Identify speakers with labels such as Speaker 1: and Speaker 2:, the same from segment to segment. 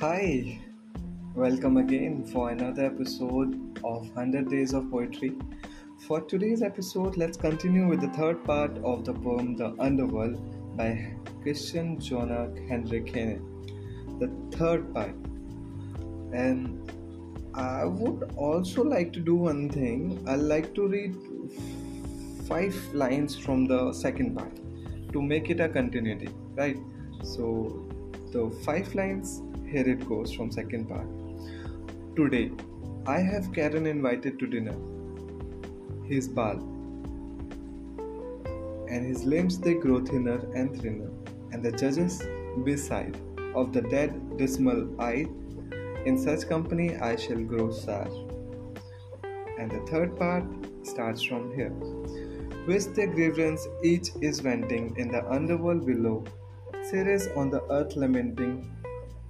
Speaker 1: Hi, welcome again for another episode of 100 Days of Poetry. For today's episode, let's continue with the third part of the poem The Underworld by Christian Johann Heinrich Heine. The third part. And I would also like to do one thing. i like to read five lines from the second part to make it a continuity, right? So the five lines here it goes from second part. Today, I have Charon invited to dinner. His bal. And his limbs they grow thinner and thinner, and the judges beside of the dead dismal eye. In such company I shall grow sad. And the third part starts from here. With their grievance each is venting in the underworld below. Ceres on the earth lamenting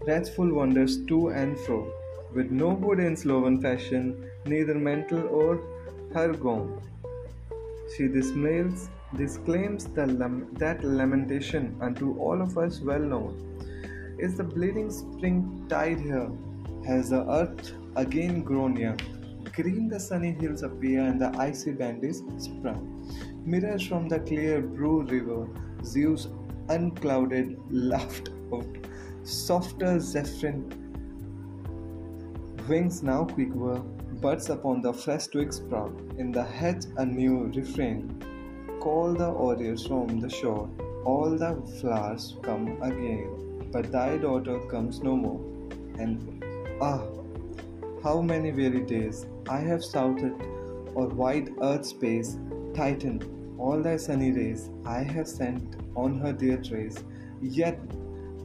Speaker 1: wrathful wanders to and fro, with no good in sloven fashion, neither mental or her gone. She dismails, disclaims the lam- that lamentation unto all of us well known. Is the bleeding spring tide here? Has the earth again grown young? Green the sunny hills appear and the icy band is sprung. Mirrors from the clear blue river, Zeus unclouded laughed out softer zephyrin. Wings now quick were buds upon the fresh twig sprout. In the hedge a new refrain. Call the orioles from the shore. All the flowers come again but thy daughter comes no more. And ah how many weary days. I have shouted o'er wide earth space titan all thy sunny rays i have sent on her dear trace. Yet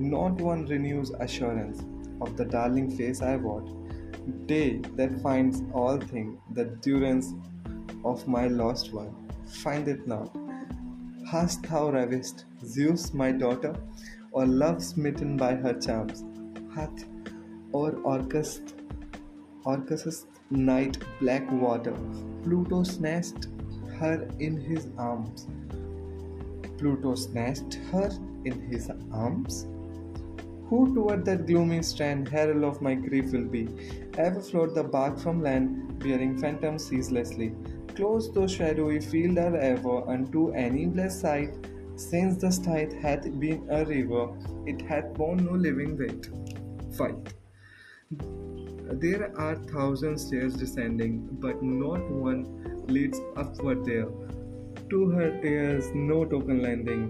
Speaker 1: not one renews assurance of the darling face I bought. Day that finds all things, the durance of my lost one, find it not. Hast thou ravished Zeus, my daughter, or love smitten by her charms? Hath or Orcus, night black water, Pluto snatched her in his arms? Pluto snatched her in his arms? Who toward that gloomy strand, herald of my grief will be? Ever float the bark from land, bearing phantoms ceaselessly. Close though shadowy field are ever unto any blessed sight. Since the Styx hath been a river, it hath borne no living weight. Fight. There are thousand stairs descending, but not one leads upward there. To her tears no token lending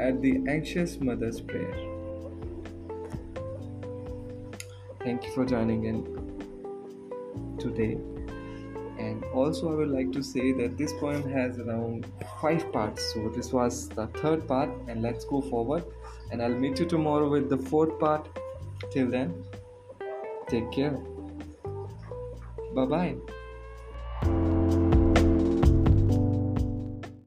Speaker 1: at the anxious mother's prayer. Thank you for joining in today. And also, I would like to say that this poem has around five parts. So, this was the third part, and let's go forward. And I'll meet you tomorrow with the fourth part. Till then, take care. Bye bye.